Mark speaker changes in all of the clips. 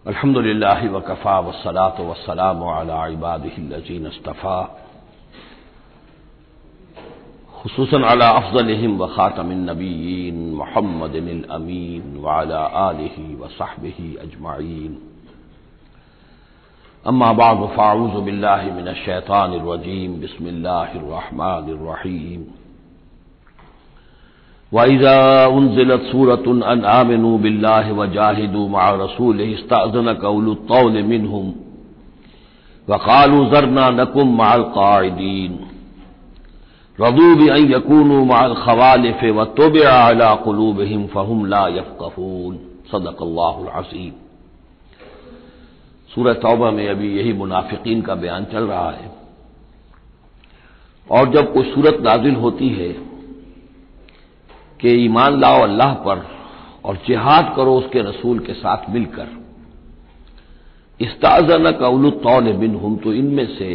Speaker 1: अल्हम्दुलिल्लाह वकफ़ा वसलात वसलाम इबादीन अस्तफ़ा। खसूसन अला अफजलहिम व ख़ातमिनबीन मोहम्मद अमीन वाला आलिहि व साहबिhi अजमाइन अम्मा बाद, फ़ाऊज़ बिल्लाहि मिनश शैतानिर रजीम, बिस्मिल्लाहिर रहमानिर रहीम वाइजा उनजिलत अन आमिनू बिल्लाहि व जाहिदू मा रसूल इस्ताजन कौलुत्तौल मिनहुम वक़ालू जरना नकुम माल कायदीन रदू भी माल खवालिफ व तोब अला कलूबहिम फ़हुम ला यफ़क़ून सदक़ल्लाहुल सूरह तौबा में अभी यही मुनाफिकीन का बयान चल रहा है और जब कोई सूरत नाजिल होती है कि ईमान लाओ अल्लाह पर और जिहाद करो उसके रसूल के साथ मिलकर। इस्ताजन कौल तौल बिन हम तो इनमें से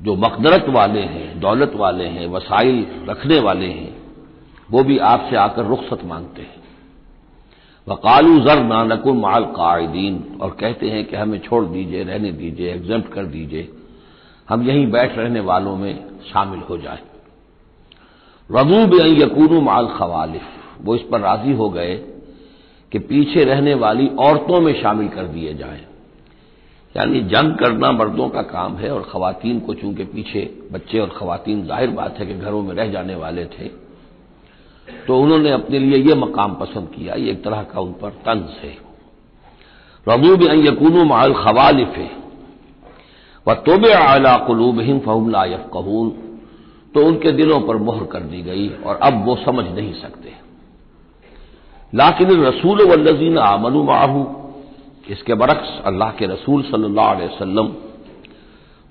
Speaker 1: जो मकदरत वाले हैं, दौलत वाले हैं, वसाइल रखने वाले हैं, वो भी आपसे आकर रुख्सत मांगते हैं। वकालू जर नानकुम माल कायदीन, और कहते हैं कि हमें छोड़ दीजिए, रहने दीजिए एग्ज़ाम कर दीजिए, हम यहीं बैठ रहने वालों में शामिल हो जाए। रदूब यकून माल खवालिफ। वो इस पर राज़ी हो गए कि पीछे रहने वाली औरतों में शामिल कर दिए जाए। यानी जंग करना मर्दों का काम है और खातन को चूँकि पीछे बच्चे और खातन ज़ाहिर बात है कि घरों में रह जाने वाले थे तो उन्होंने अपने लिए यह मकाम पसंद किया, ये एक तरह का उन पर तंज है। रदूब यकून माल खवालिफ व तोब आला कलूब हिम फ़हमला यफ़ून तो उनके दिलों पर मोहर कर दी गई और अब वो समझ नहीं सकते। लाकिन रसूल वल्लजीन आमनु माहू, इसके बरक्स अल्लाह के रसूल सल्लल्लाहु अलैहि वसल्लम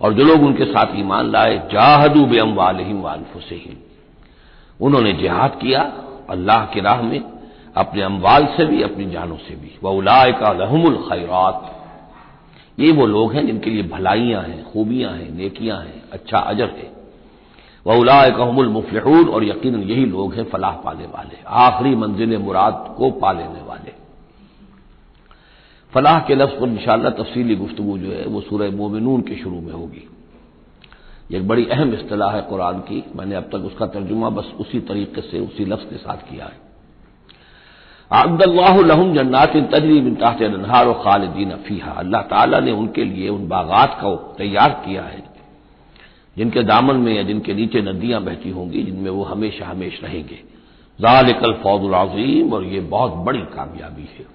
Speaker 1: और जो लोग उनके साथ ईमान लाए, जाहदू बेम वालहिम वालफुसहिम उन्होंने जिहाद किया अल्लाह की राह में, अपने अम्बाल से भी, अपनी जानों से भी। वह उलाय का लहमुल खैरात। ये वो लोग हैं जिनके लिए भलाइयाँ हैं, खूबियाँ हैं, नेकियाँ हैं अच्छा अजर है। वह उलाय कहमुल मुफलहून, और यकीन यही लोग हैं फलाह पाने वाले, आखिरी मंजिल मुराद को पा लेने वाले। फलाह के लफ्ज पर इंशाला तफसीली गुफ्तु जो है, वो सूरह मोमिनून के शुरू में होगी। एक बड़ी अहम असलाह है कुरान की, मैंने अब तक उसका तर्जुमा बस उसी तरीके से, उसी लफ्ज के साथ किया है। अब्दुल्लाहम जन्नात तजरी बिन ताहत नहार खालिदीन अफीहा अल्लाह ताला ने उनके लिए उन बागात को तैयार किया है। जिनके दामन में या जिनके नीचे नदियाँ बहती होंगी, जिनमें वो हमेशा हमेश रहेंगे। जालिकल फौजुल अजीम, और ये बहुत बड़ी कामयाबी है।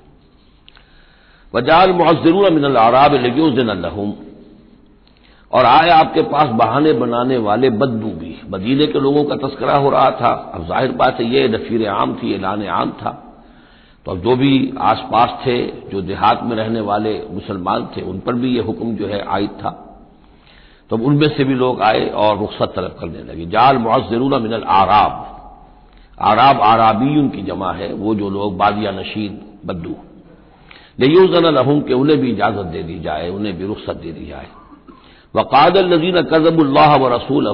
Speaker 1: वजाल मुआजरून मिनल आराब लग्योजन लहूम, और आए आपके पास बहाने बनाने वाले बदबू भी। मदीने के लोगों का तस्करा हो रहा था। अब ज़ाहिर बात है, ये नफीर आम थी ऐलान आम था। तो अब जो भी आसपास थे, जो देहात में रहने वाले मुसलमान थे, उन पर भी ये हुक्म जो है, आयद था। तो उनमें से भी लोग आए और रुख्सत तलब करने लगे। जाल मुआजरून मिनल आराब। आराब आराबी उनकी जमा है, वो जो लोग बादिया नशीन बद्दू। लेयूजन लहूम के उन्हें भी इजाज़त दे दी जाए, उन्हें भी रुख्सत दे दी जाए। वकादल नजीन कजबुल्लाह व रसूल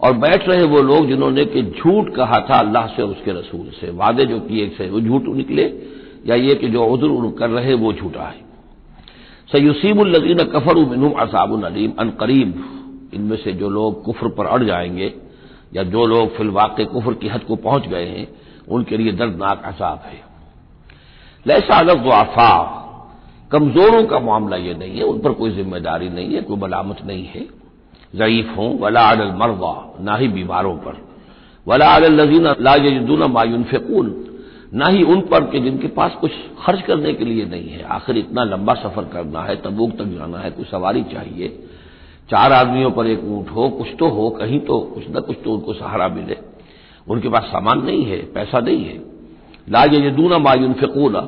Speaker 1: और बैठ रहे वो लोग जिन्होंने कि झूठ कहा था अल्लाह से और उसके रसूल से। वादे जो किए थे, वो झूठ निकले, या ये कि जो उजुर कर रहे, वो झूठा है। सयुसीबुल्लजीन कफर मिनुम असाबुल अलीम, अन करीब। इनमें से जो लोग कुफर पर अड़ जाएँगे, या जो लोग फिलवाक कुफर की हद को पहुँच गए हैं, उनके लिए दर्दनाक असाब है। लैसा अलग आफा कमजोरों का मामला ये नहीं है, उन पर कोई ज़िम्मेदारी नहीं है, कोई मलामत नहीं है। ज़यीफ हों, वला अडल मरवा ना ही बीमारों पर। वला अडल लजीना लाजून मायून फेकून ना ही उन पर कि जिनके पास कुछ खर्च करने के लिए नहीं है। आखिर इतना लंबा सफ़र करना है, तबूक तक जाना है कुछ सवारी चाहिए। चार आदमियों पर एक ऊँट हो, कुछ तो हो, कहीं तो कुछ न कुछ तो उनको सहारा मिले। उनके पास सामान नहीं है, पैसा नहीं है। लाज यदूना मायून फेकूना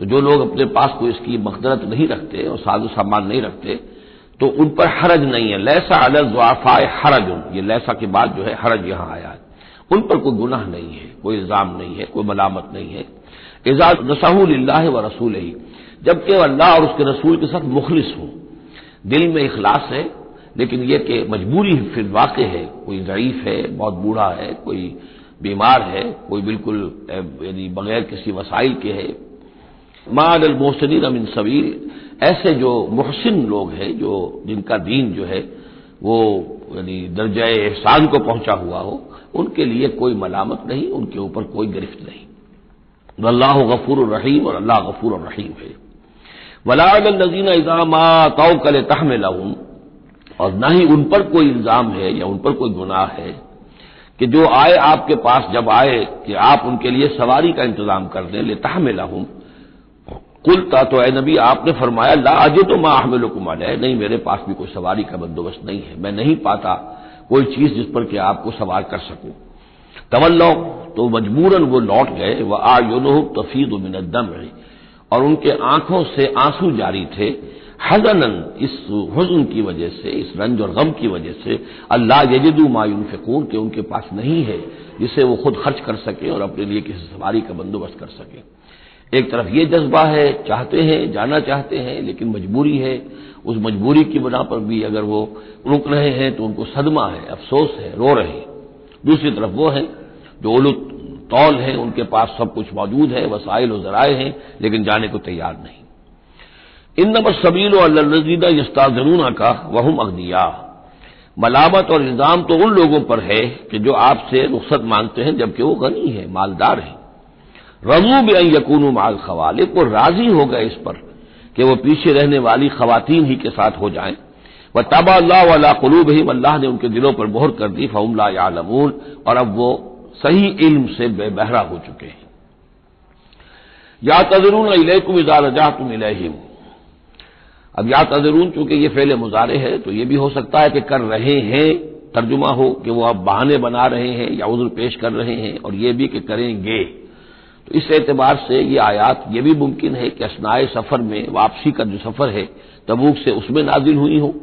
Speaker 1: तो जो लोग अपने पास कोई इसकी मकदरत नहीं रखते और साधु सामान नहीं रखते तो उन पर हरज नहीं है। लैसा अलजाफा हरज ये लैसा के बाद जो है हरज यहाँ आया है। उन पर कोई गुनाह नहीं है, कोई इल्ज़ाम नहीं है, कोई मलामत नहीं है। एजाज नसाहुल व रसूल ही जबकि अल्लाह और उसके रसूल के साथ मुखलिस हो। दिल में इखलास है, लेकिन यह कि मजबूरी फिर वाक़ है, कोई ज़यीफ है, बहुत बूढ़ा है, कोई बीमार है, कोई बिल्कुल यानी बगैर किसी वसाइल के है। माद मोहसिन अमिन सबीर ऐसे जो मोहसिन लोग हैं, जो जिनका दीन जो है वो, यानी दर्जा एहसान को पहुँचा हुआ हो, उनके लिए कोई मलामत नहीं, उनके ऊपर कोई गिरफ्त नहीं। अल्लाह गफूर रहीम और अल्लाह गफूर रहीम है। वलाजीन इजामा ताउ कल तहमल और न ही उन पर कोई इल्ज़ाम है या उन पर कोई गुनाह है कि जो आए आपके पास, जब आए कि आप उनके लिए सवारी का इंतज़ाम कर दें ले तहमल कुलता तो ए नबी, आपने फरमाया, ला अजय तो माँ अहमल कुमार है नहीं, मेरे पास भी कोई सवारी का बंदोबस्त नहीं है। मैं नहीं पाता कोई चीज़ जिस पर कि आपको सवार कर सकूँ। तवल्लो तो मजबूरन वो लौट गए वह आ योनो तफीद मिनदम और उनके आँखों से आँसू जारी थे। हजनन, इस हजन की वजह से, इस रंज और गम की वजह से, अल्लाह यजिदू मायून फेकून के उनके पास नहीं है जिसे वो खुद खर्च कर सके और अपने लिए किसी सवारी का बंदोबस्त कर सके। एक तरफ़ ये जज्बा है, चाहते हैं, जाना चाहते हैं, लेकिन मजबूरी है। उस मजबूरी की बना पर भी अगर वो रुक रहे हैं तो उनको सदमा है, अफसोस है, रो रहे हैं। दूसरी तरफ़ वो है, जो उलुत तौल है, उनके पास सब कुछ मौजूद है, वसाइल और जराए हैं, लेकिन जाने को तैयार नहीं। इन नबर सबील अल्लाजीदा यस्ताजरूना का, वहम अगदिया मलामत और इल्ज़ाम तो उन लोगों पर है कि जो आपसे रुख्सत मांगते हैं, जबकि वो गनी है, मालदार है। रजू बे यकून माल खवाले को राज़ी हो गए इस पर कि वो पीछे रहने वाली खवतिन ही के साथ हो जाएँ। व तबा वाला कलूब ही अल्लाह ने उनके दिलों पर मोहर कर दी फमला यालमून, और अब वो सही इल्म से बेबहरा हो चुके हैं। या तजरून इलेकुम इजार जा तुम इलहिम। अब या तजरून, चूँकि ये फेले मुजारे है तो ये भी हो सकता है कि कर रहे हैं, तर्जुमा हो कि वो अब बहाने बना रहे हैं या उज्र पेश कर रहे हैं, और ये भी कि करेंगे। तो इस एतबार से ये आयात ये भी मुमकिन है कि असनाए सफ़र में, वापसी का जो सफ़र है, तबूक से उसमें नाजिल हुई हो।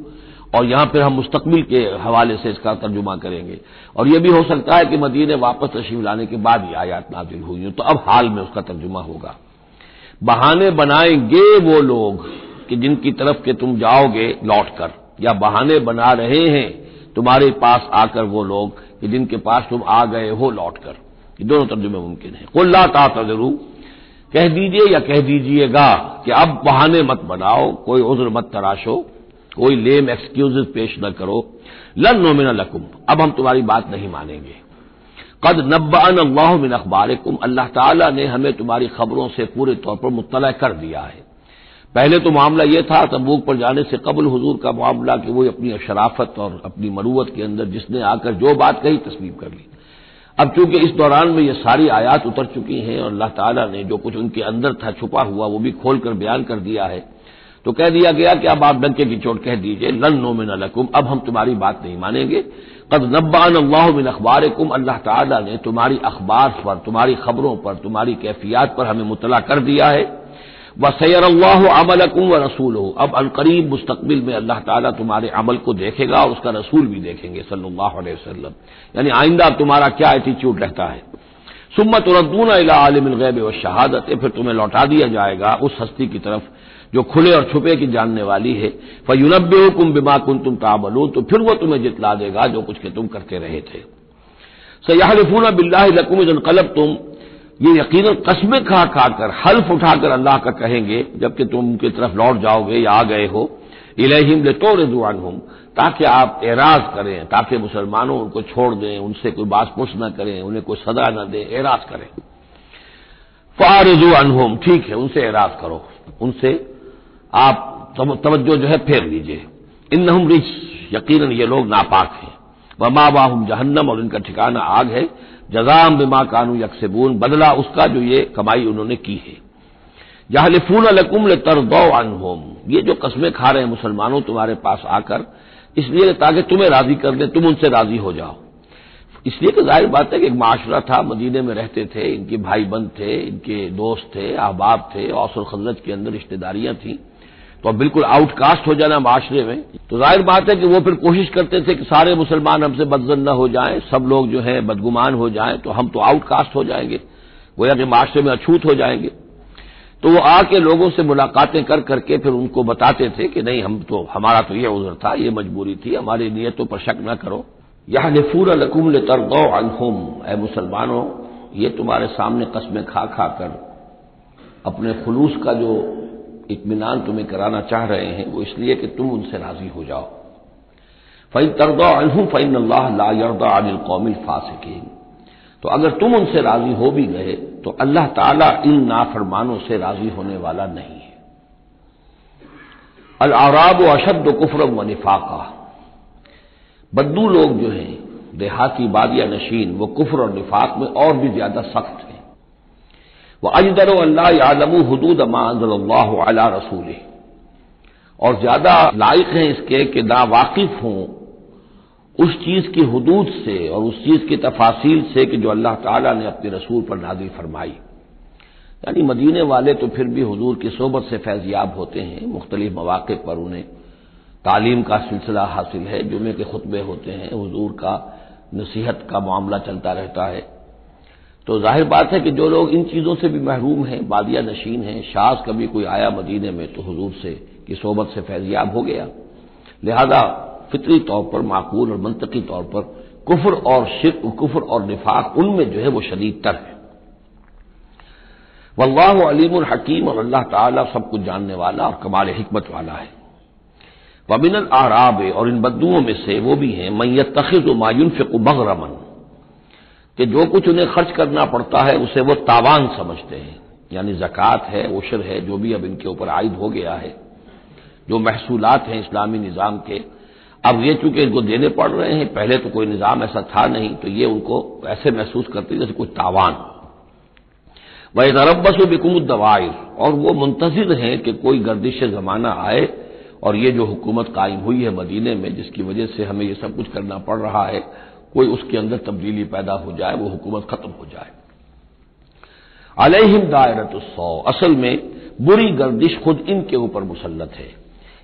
Speaker 1: और यहाँ फिर हम मुस्तकबिल के हवाले से इसका तर्जुमा करेंगे। और यह भी हो सकता है कि मदीने वापस तशीफ लाने के बाद ये आयात नाजिल हुई हो तो अब हाल में उसका तर्जुमा होगा। बहाने बनाएँगे वो लोग कि जिनकी तरफ़ के तुम जाओगे लौट कर, या बहाने बना रहे हैं, तुम्हारे पास आकर वो लोग कि जिनके पास तुम आ गए हो लौट कर। ये दोनों तर्जुमे मुमकिन है। कुल्ला तातरू कह दीजिए या कह दीजिएगा कि अब बहाने मत बनाओ, कोई उज्र मत तराशो, कोई लेम एक्सक्यूज पेश न करो। लन नोमिना लकुम, अब हम तुम्हारी बात नहीं मानेंगे। कद नब्बान अल्लाह मिन अखबार अल्लाह ताला ने हमें तुम्हारी खबरों से पूरे तौर पर मुतला कर दिया है। पहले तो मामला यह था, तबूक पर जाने से कबल हजूर का मामला कि वो अपनी शराफत और अपनी मरूवत के अंदर जिसने आकर जो बात कही, तस्लीम कर ली। अब चूँकि इस दौरान में ये सारी आयात उतर चुकी हैं और अल्लाह ताला ने जो कुछ उनके अंदर था, छुपा हुआ, वो भी खोलकर बयान कर दिया है। तो कह दिया गया कि अब आप डंके की चोट कह दीजिए, लन नो मिन अलकुम अब हम तुम्हारी बात नहीं मानेंगे। कद नब्बान अल्लाह मिन अखबार कुम अल्लाह ताला ने तुम्हारी अखबार पर, तुम्हारी खबरों पर, तुम्हारी कैफियात पर हमें मुतला कर दिया है। व सैर अल्लाह अमलकुम व रसूल हो अब अनकरीब मुस्तबिल में अल्लाह ताला तुम्हारे अमल को देखेगा और उसका रसूल भी देखेंगे सल्लल्लाहु अलैहि वसल्लम यानी आइंदा तुम्हारा क्या एटीट्यूड रहता है सुम्मत रद्दून आलिम गैब व शहादत फिर तुम्हें लौटा दिया जाएगा उस हस्ती की तरफ़ जो खुले और छुपे की जानने वाली है फयुनब कुम बिमा कुन तुम ताबलू तो फिर वो तुम्हें जितला देगा जो कुछ के तुम करते रहे थे सयाहफून बिल्ला लकुम कलब तुम ये यकीन कस्में खा खाकर हल्फ उठाकर अल्लाह का कहेंगे, जबकि तुम उनकी तरफ़ लौट जाओगे या आ गए हो। इलहिम ले तो रिजुआन हम ताकि आप एराज करें, ताकि मुसलमानों उनको छोड़ दें, उनसे कोई बात पुछ न करें, उन्हें कोई सदा न दें, एराज करें। फारजू अनहुम, ठीक है, उनसे एराज करो। उनसे आप तवज्जो जो है फेर लीजिए। इन नहम रिच यकीन ये लोग नापाक हैं। वमा बाहुम जहन्नम, और इनका ठिकाना आग है। जजाम बिमा कानू यकसेबून, बदला उसका जो ये कमाई उन्होंने की है। जहलिफून लकुम ले तरदौ अनहोम। ये जो कस्में खा रहे हैं मुसलमानों, तुम्हारे पास आकर, इसलिए ताकि तुम्हें राज़ी कर दे, तुम उनसे राज़ी हो जाओ। इसलिए कि ज़ाहिर बात है कि एक माशरा था, मदीने में रहते थे, इनके भाई बंद थे, इनके दोस्त थे, अहबाब थे औसर खजरत के अंदर रिश्तेदारियाँ थीं। तो अब बिल्कुल आउटकास्ट हो जाना माशरे में। तो ज़ाहिर बात है कि वो फिर कोशिश करते थे कि सारे मुसलमान हमसे बदजन न हो जाएँ, सब लोग जो है बदगुमान हो जाएँ तो हम तो आउटकास्ट हो जाएँगे। गोया कि माशरे में अछूत हो जाएँगे। तो वो आके लोगों से मुलाकातें कर करके फिर उनको बताते थे कि नहीं, हम तो हमारा तो ये उजर था, ये मजबूरी थी, हमारी नीयतों पर शक न करो। यह नफूर लकुम तरगौ अनहुम ए मुसलमानों, ये तुम्हारे सामने कस्में खा खा कर अपने खलूस का जो इतमान तुम्हें कराना चाह रहे हैं, वो इसलिए कि तुम उनसे राज़ी हो जाओ। फ़ैन तरदा अनहू फ़ैन अल्लाह ला यरदा अनिल कौमिल फासिकीन। तो अगर तुम उनसे राज़ी हो भी गए तो अल्लाह ताला इन नाफरमानों से राज़ी होने वाला नहीं है। अल आराब व अशद कुफरम व निफाका। बद्दू लोग जो हैं, देहाती बादिया नशीन, वो कुफर और निफाक में और भी ज़्यादा सख्त हैं। वह अजदर आलम हदूद अला रसूल और ज़्यादा लायक हैं इसके कि ना वाकिफ हों उस चीज़ की हदूद से और उस चीज़ की तफासिल से कि जो अल्लाह ताला ने अपने रसूल पर नाजिल फरमाई यानी मदीने वाले तो फिर भी हजूर की सोबत से फैजियाब होते हैं मुख्तलिफ़ मौाक़े पर उन्हें तालीम का सिलसिला हासिल है जुमे के खुतबे होते हैं हजूर का नसीहत का मामला चलता रहता है तो ज़ाहिर बात है कि जो लोग इन चीज़ों से भी महरूम हैं, बादिया नशीन हैं शाज कभी कोई आया मदीने में तो हजूर से की सोबत से फैजियाब हो गया। लिहाजा फितरी तौर पर, माकूल और मनतकी तौर पर कुफर और शिर कुफर और निफाक उनमें जो है वो शदीद तर है। वल्लाह अलीम हकीम और अल्लाह ताला सब कुछ जानने वाला और कमाल हमत वाला है। वमिन आराब और इन बदुओं में से वो भी हैं मैत तखिज मायुन फ़िक बगरमन। कि जो कुछ उन्हें खर्च करना पड़ता है, उसे वो तावान समझते हैं। यानी जक़ात है, उशर है, जो भी अब इनके ऊपर आयद हो गया है, जो महसूलात हैं इस्लामी निज़ाम के। अब ये चूँकि इनको देने पड़ रहे हैं, पहले तो कोई निज़ाम ऐसा था नहीं तो ये उनको ऐसे महसूस करते जैसे कोई तावान। वह तरबस बिकुम दवाइर और वो मुंतजर हैं कि कोई गर्दिश जमाना आए, और ये जो हुकूमत कायम हुई है मदीने में, जिसकी वजह से हमें ये सब कुछ करना पड़ रहा है कोई उसके अंदर तब्दीली पैदा हो जाए, वो हुकूमत खत्म हो जाए। अलहिम दायरत सौ असल में बुरी गर्दिश खुद इनके ऊपर मुसलत है।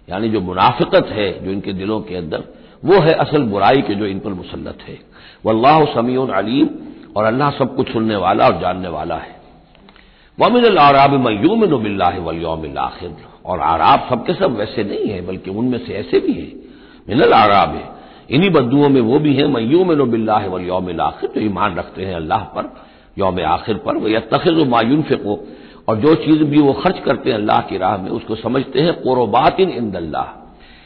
Speaker 1: यानी जो मुनाफिकत है, जो इनके दिलों के अंदर, वो है असल बुराई के जो इन पर मुसलत है। वल्लाह समीन अलीम, और अल्लाह सब कुछ सुनने वाला और जानने वाला है। वमिन आराब मयूमिन बिल्ला वलियोमिल आखिर, और आराब सबके सब वैसे नहीं है, बल्कि उनमें से ऐसे भी हैं। मिनल आराब है इन्हीं बद्दुओं में वो भी हैं मयूमिन बिल्ला वलियोमिल आखिर, जो ईमान रखते हैं अल्लाह पर, यौम आखिर पर वह तखिर मायून फ़िको और जो चीज़ भी वो खर्च करते हैं अल्लाह की राह में, उसको समझते हैं कोरोबात इन इंदल्लाह,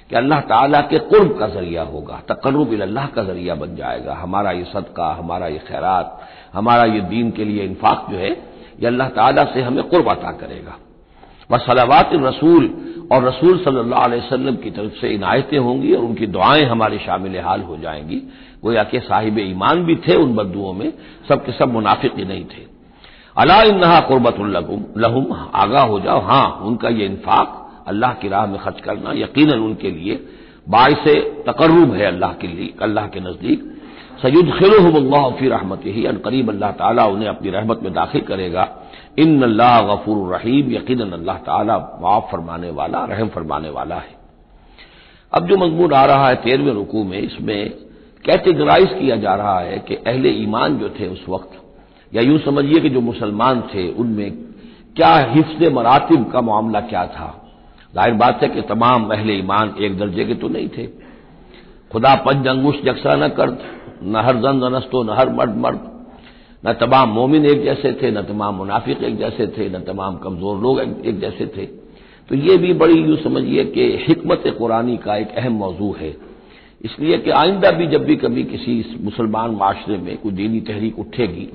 Speaker 1: कि अल्लाह ताला के कुर्ब का ज़रिया होगा, तकर्रब अल्लाह का ज़रिया बन जाएगा। हमारा ये सदका, हमारा ये खैरात, हमारा ये दीन के लिए इन्फाक जो है, ये अल्लाह ताला से हमें कुर्ब अता करेगा। व सलावात रसूल और रसूल सल्लल्लाहु अलैहि वसल्लम की तरफ़ से इनायतें होंगी और उनकी दुआएँ हमारे शामिल हाल हो जाएँगी। गोया के साहिब ईमान भी थे उन बद्दुओं में, सब के सब मुनाफिक ही नहीं थे। अला इन्हा कुर्बतुल्लहुम आगा हो जाओ। हाँ उनका ये इन्फाक अल्लाह की राह में खर्च करना यकीन उनके लिए बायस तकर्रब है अल्लाह के लिए, अल्लाह के नज़दीक। सयुद खिलहल्ला फ़ी रहमत ही करीब अल्लाह ताला उन्हें अपनी रहमत में दाखिल करेगा। इन अल्लाह गफूर रहीम यकीन अल्लाह ताला माफ़ फरमाने वाला, रहम फरमाने वाला है। अब जो मजमून आ रहा है तेरहवें रुकू में, इसमें कैटेगराइज किया जा रहा है कि अहले ईमान जो थे उस वक्त, या यूँ समझिए कि जो मुसलमान थे, उनमें क्या हिफ्ज मरातिब का मामला क्या था? ज़ाहिर बात है कि तमाम अहले ईमान एक दर्जे के तो नहीं थे। खुदा पंज अंगुश जक्सा न कर न हर जन जनस्तो न हर मर्द मर्द। न तमाम मोमिन एक जैसे थे, न तमाम मुनाफिक एक जैसे थे, न तमाम कमज़ोर लोग एक जैसे थे। तो ये भी बड़ी यूँ समझिए कि हिकमत कुरानी का एक अहम मौजू है। इसलिए कि आइंदा भी जब भी कभी किसी मुसलमान माशरे में कोई दीनी तहरीक उठेगी,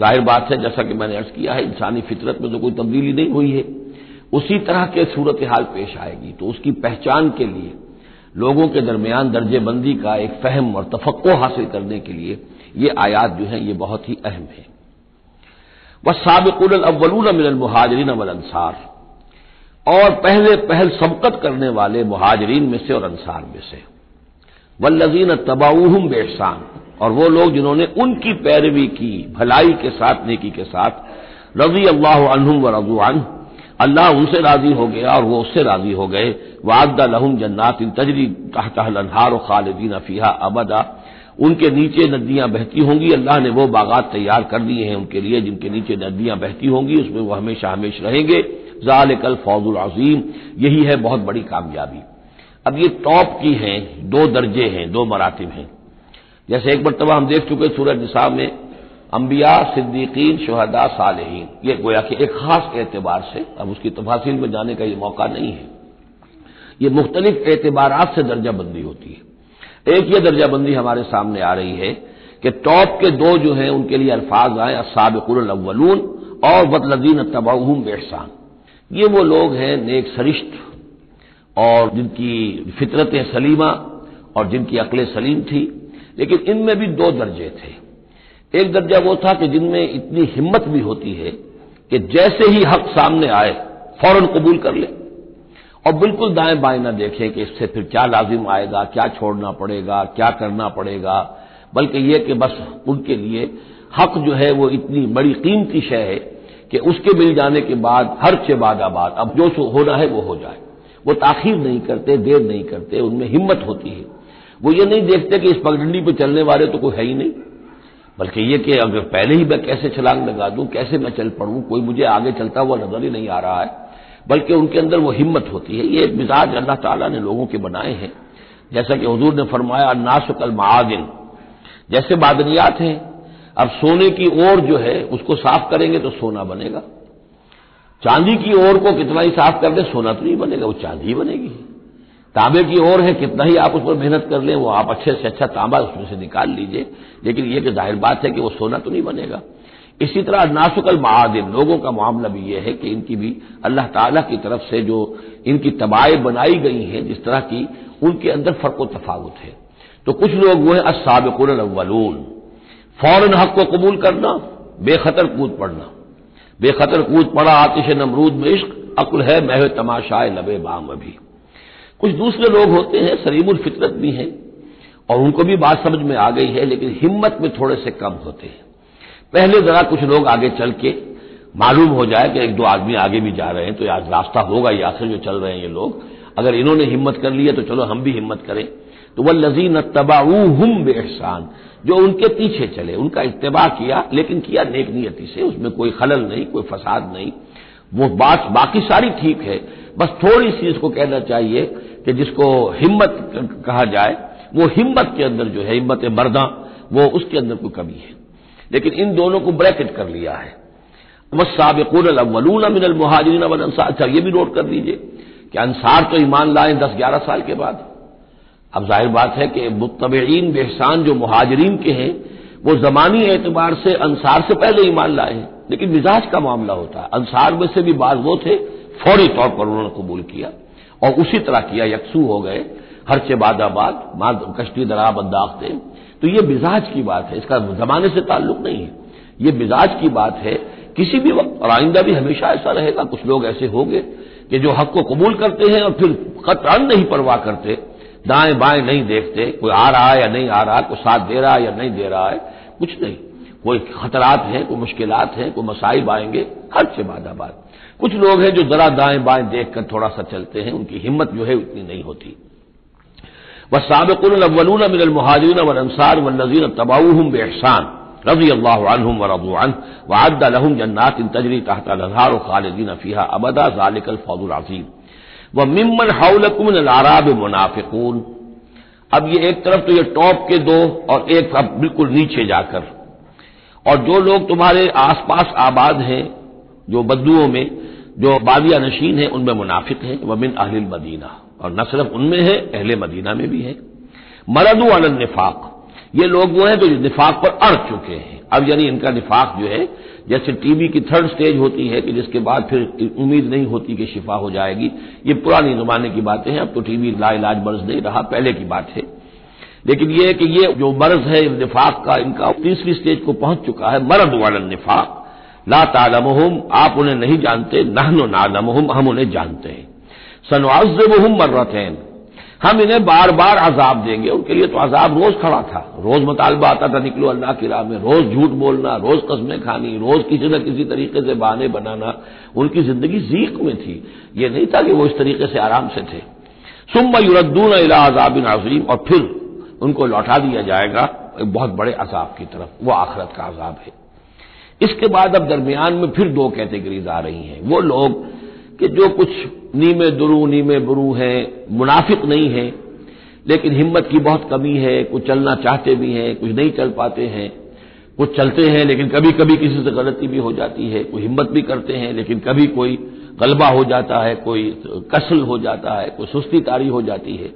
Speaker 1: ज़ाहिर बात है, जैसा कि मैंने अर्ज़ किया है, इंसानी फितरत में तो कोई तब्दीली नहीं हुई है। उसी तरह के सूरत हाल पेश आएगी। तो उसकी पहचान के लिए, लोगों के दरमियान दर्जेबंदी का एक फहम और तफक्को हासिल करने के लिए ये आयात जो है, ये बहुत ही अहम है। वह सबकुल अव्वलून मिनल मुहाजरीन अवल अंसार। और पहले पहल सबकत करने वाले मुहाजरीन में से और अंसार में से। वल्लजीन तबाऊहम बेहसान और वो लोग जिन्होंने उनकी पैरवी की, भलाई के साथ, नेकी के साथ रज़ी अल्लाह व रजुआन अल्लाह उनसे राज़ी हो गया और वो उससे राज़ी हो गए। वादा लहुम जन्नात तजरी तहतहार खालिदीन फीहा अबदा। उनके नीचे नदियाँ बहती होंगी। अल्लाह ने वो बागात तैयार कर दिए हैं उनके लिए, जिनके नीचे नदियाँ बहती होंगी, उसमें वो हमेशा हमेश रहेंगे। जाल कल फौजुल अजीम, यही है बहुत बड़ी कामयाबी। अब ये टॉप की हैं, दो दर्जे हैं, दो मरातब हैं। जैसे एक मरतबा हम देख चुके सूरज निसाब में अम्बिया सिद्दीकीन, शहदा, सालहीन। ये गोया कि एक खास एतबार से, अब उसकी तफासिल में जाने का ये मौका नहीं है। ये मुख्तलिफ़ एतबार से दर्जाबंदी होती है। एक ये दर्जाबंदी हमारे सामने आ रही है कि टॉप के दो जो हैं, उनके लिए अल्फाज आए असाबिकुल अव्वलून और बदलदीन तबाहम बेहसान ये वो लोग हैं, नेक सरिश्त और जिनकी फितरत सलीमा और जिनकी अकल सलीम थी, लेकिन इनमें भी दो दर्जे थे। एक दर्जा वो था कि जिनमें इतनी हिम्मत भी होती है कि जैसे ही हक सामने आए, फ़ौरन कबूल कर ले। और बिल्कुल दाएँ बाएँ ना देखें कि इससे फिर क्या लाजिम आएगा, क्या छोड़ना पड़ेगा, क्या करना पड़ेगा। बल्कि यह कि बस उनके लिए हक जो है वो इतनी बड़ी कीमती शय है कि उसके मिल जाने के बाद हर चे बाद आबाद। अब जो होना है वो हो जाए। वो ताखिर नहीं करते, देर नहीं करते, उनमें हिम्मत होती है। वो ये नहीं देखते कि इस पगडंडी पर चलने वाले तो कोई है ही नहीं। बल्कि ये कि अगर पहले ही मैं कैसे छलांग लगा दूँ, कैसे मैं चल पड़ूं, कोई मुझे आगे चलता हुआ नज़र ही नहीं आ रहा है। बल्कि उनके अंदर वो हिम्मत होती है। ये मिजाज अल्लाह ताला ने लोगों के बनाए हैं। जैसा कि हजूर ने फरमाया नासुकल महादिन जैसे बादनियात हैं, अब सोने की ओर जो है, उसको साफ़ करेंगे तो सोना बनेगा। चांदी की ओर को कितना ही साफ़ कर दे सोना तो नहीं बनेगा, वो चांदी ही बनेगी। तांबे की ओर है, कितना ही आप उस पर मेहनत कर लें, वो आप अच्छे से अच्छा तांबा उसमें से निकाल लीजिए। लेकिन ये कि ज़ाहिर बात है कि वो सोना तो नहीं बनेगा। इसी तरह नासुकल महादिन, लोगों का मामला भी यह है कि इनकी भी अल्लाह ताला की तरफ़ से जो इनकी तबाएँ बनाई गई हैं, जिस तरह की उनके अंदर फ़र्क तफावत है। तो कुछ लोग वो है असाबिकुल फ़ौरन हक को कबूल करना, बेखतर कूद पड़ना। बेखतर कूद पड़ा, आतिश नमरूद में इश्क, अकुल है महव तमाशाए लबे बाम अभी। कुछ दूसरे लोग होते हैं सरीमुल फितरत भी हैं, और उनको भी बात समझ में आ गई है, लेकिन हिम्मत में थोड़े से कम होते हैं। पहले जरा कुछ लोग आगे चल के मालूम हो जाए कि एक दो आदमी आगे भी जा रहे हैं तो आज रास्ता होगा, या आखिर जो चल रहे हैं ये लोग। अगर इन्होंने हिम्मत कर ली है तो चलो हम भी हिम्मत करें। तो वह लजीन तबाऊ हम बेहसान जो उनके पीछे चले, उनका इतबा किया, लेकिन किया नेक नियति से, उसमें कोई खलल नहीं, कोई फसाद नहीं। वो बात बाकी सारी ठीक है, बस थोड़ी सी इसको कहना चाहिए कि जिसको हिम्मत कहा जाए, वो हिम्मत के अंदर जो है हिम्मत मर्दा वो उसके अंदर कोई कमी है। लेकिन इन दोनों को ब्रैकेट कर लिया है। बस साबिकुन अवलून मिनल मुहाजिन अवल अंसार। अच्छा ये भी नोट कर लीजिए कि अंसार तो ईमान लाए दस ग्यारह साल के बाद। अब ज़ाहिर बात है कि मुतबीन बेहसान जो मुहाजरीन के हैं, वो जमानी एतबार से अंसार से पहले ईमान लाए हैं। लेकिन मिजाज का मामला होता है। अंसार में से भी बाज वो थे, फौरी तौर पर उन्होंने कबूल किया और उसी तरह किया। यकसू हो गए, हर से बादाबाद कश्ती दराब अंदाखते तो ये मिजाज की बात है, इसका जमाने से ताल्लुक नहीं है। ये मिजाज की बात है, किसी भी वक्त, और आइंदा भी हमेशा ऐसा रहेगा, कुछ लोग ऐसे होंगे कि जो हक को कबूल करते हैं और फिर कतरन नहीं परवाह करते, दाएँ बाएँ नहीं देखते, कोई आ रहा है या नहीं आ रहा, कोई साथ दे रहा है या नहीं दे रहा है, कुछ नहीं। कोई खतरात हैं, कोई मुश्किल हैं, कोई मसाइब आएँगे, हर से बादाबाद कुछ लोग हैं जो जरा दाएँ बाएँ देखकर थोड़ा सा चलते हैं, उनकी हिम्मत जो है उतनी नहीं होती। वह सबकुलवलून मिनल महाजरीन व अंसार व नजीर तबाऊहम बेहसान रज़ी अल्लाह व रबुआन वादा जन्नात इन तजरी तहता लहार खालिदीन फ़ीहा अबदा जालिकल फौजुल अजीम व मिमन हाउलकुम आराब मुनाफिकून अब ये एक तरफ़ तो ये टॉप के दो और एक अब बिल्कुल नीचे जाकर और जो लोग तुम्हारे आसपास आबाद हैं जो बदुओं में जो बादिया नशीन है उनमें मुनाफिक हैं वह मिन अहल मदीना और न सिर्फ़ उनमें है, अहले मदीना में भी है। मरदू अनफाक ये लोग वो हैं जो निफाक पर अड़ चुके हैं। अब यानी इनका निफाक जो है, जैसे टीबी की थर्ड स्टेज होती है, कि जिसके बाद फिर उम्मीद नहीं होती कि शिफा हो जाएगी। ये पुरानी जमाने की बातें हैं, अब तो टीबी लाइलाज मर्ज नहीं रहा, पहले की बात है। लेकिन यह है कि ये जो मर्ज है निफाक का, इनका तीसरी स्टेज को पहुँच चुका है, मरद वालन निफाक। ला तालमहम, आप उन्हें नहीं जानते, नहनो नालमहम, हम उन्हें जानते हैं। सनवाजबहम मर्रतैन। हम इन्हें बार बार अजाब देंगे। उनके लिए तो अजाब रोज खड़ा था। रोज मुतालबा आता था निकलो अल्लाह की राह में। रोज झूठ बोलना, रोज कस्में खानी, रोज किसी न किसी तरीके से बहाने बनाना, उनकी ज़िंदगी जीक में थी। ये नहीं था कि वो इस तरीके से आराम से थे। सुम युरद्दून अला अजाबिन नाजीम और फिर उनको लौटा दिया जाएगा एक बहुत बड़े अजाब की तरफ़। वो आखरत का अजाब है। इसके बाद अब दरमियान में फिर दो कैटेगरीज आ रही हैं। वो लोग कि जो कुछ नीमे दुरू, नीमे बुरू हैं, मुनाफिक नहीं है, लेकिन हिम्मत की बहुत कमी है, कुछ चलना चाहते भी हैं, कुछ नहीं चल पाते हैं। कुछ चलते हैं, लेकिन कभी कभी किसी से गलती भी हो जाती है, कोई हिम्मत भी करते हैं, लेकिन कभी कोई गलबा हो जाता है, कोई कसल हो जाता है, कोई सुस्ती तारी हो जाती है।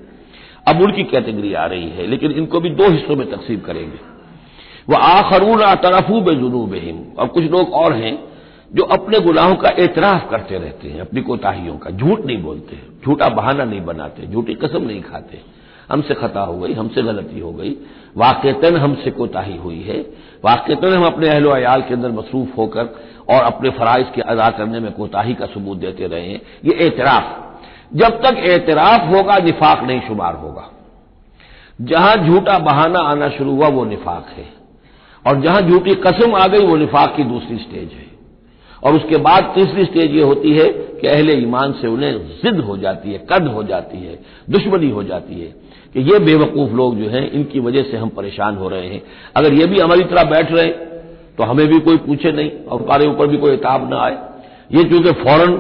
Speaker 1: अब उनकी कैटेगरी आ रही है, लेकिन इनको भी दो हिस्सों में तकसीम करेंगे। वह आखरून तरफू बेजुनूब हिम और कुछ लोग और हैं जो अपने गुनाहों का एतराफ करते रहते हैं, अपनी कोताहियों का। झूठ नहीं बोलते झूठा बहाना नहीं बनाते, झूठी कसम नहीं खाते। हमसे खता हो गई, हमसे गलती हो गई। वाकता हमसे कोताही हुई है। वाकता हम अपने अहलो अयाल के अंदर मसरूफ होकर और अपने फराइज के अदा करने में कोताही का सबूत देते रहे हैं। ये एतराफ। जब तक एतराफ होगा, निफाक नहीं शुमार होगा। जहाँ झूठा बहाना आना शुरू हुआ, वो निफाक है। और जहाँ झूठी कसम आ गई, वो निफाक की दूसरी स्टेज है। और उसके बाद तीसरी स्टेज ये होती है कि अहले ईमान से उन्हें जिद हो जाती है, कद हो जाती है, दुश्मनी हो जाती है कि ये बेवकूफ़ लोग जो हैं, इनकी वजह से हम परेशान हो रहे हैं। अगर ये भी हमारी तरह बैठ रहे तो हमें भी कोई पूछे नहीं और हमारे ऊपर भी कोई इताब ना आए। ये चूँकि फ़ौरन,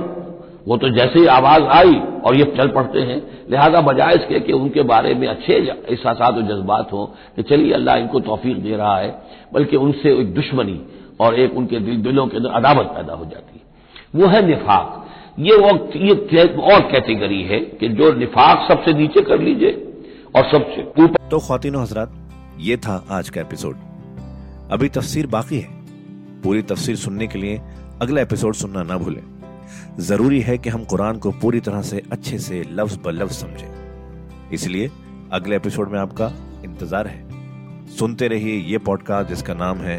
Speaker 1: वो तो जैसे ही आवाज़ आई और ये चल पड़ते हैं, लिहाजा बजाय इसके कि उनके बारे में अच्छे एहसास और जज्बात हों कि चलिए अल्लाह इनको तोफीक दे रहा है, बल्कि उनसे एक दुश्मनी और एक उनके दिल, दिलों के अंदर अदावत पैदा हो जाती है। वो है निफाक। ये वक्त, ये और कैटेगरी है कि जो निफाक सबसे नीचे कर लीजिए और सबसे ऊपर।
Speaker 2: तो खातिनों हजरात, ये था आज का एपिसोड। अभी तफसीर बाकी है। पूरी तफसीर सुनने के लिए अगला एपिसोड सुनना ना भूलें। ज़रूरी है कि हम कुरान को पूरी तरह से अच्छे से लफ्ज ब लफ्ज समझें। इसलिए अगले एपिसोड में आपका इंतज़ार है। सुनते रहिए ये पॉडकास्ट जिसका नाम है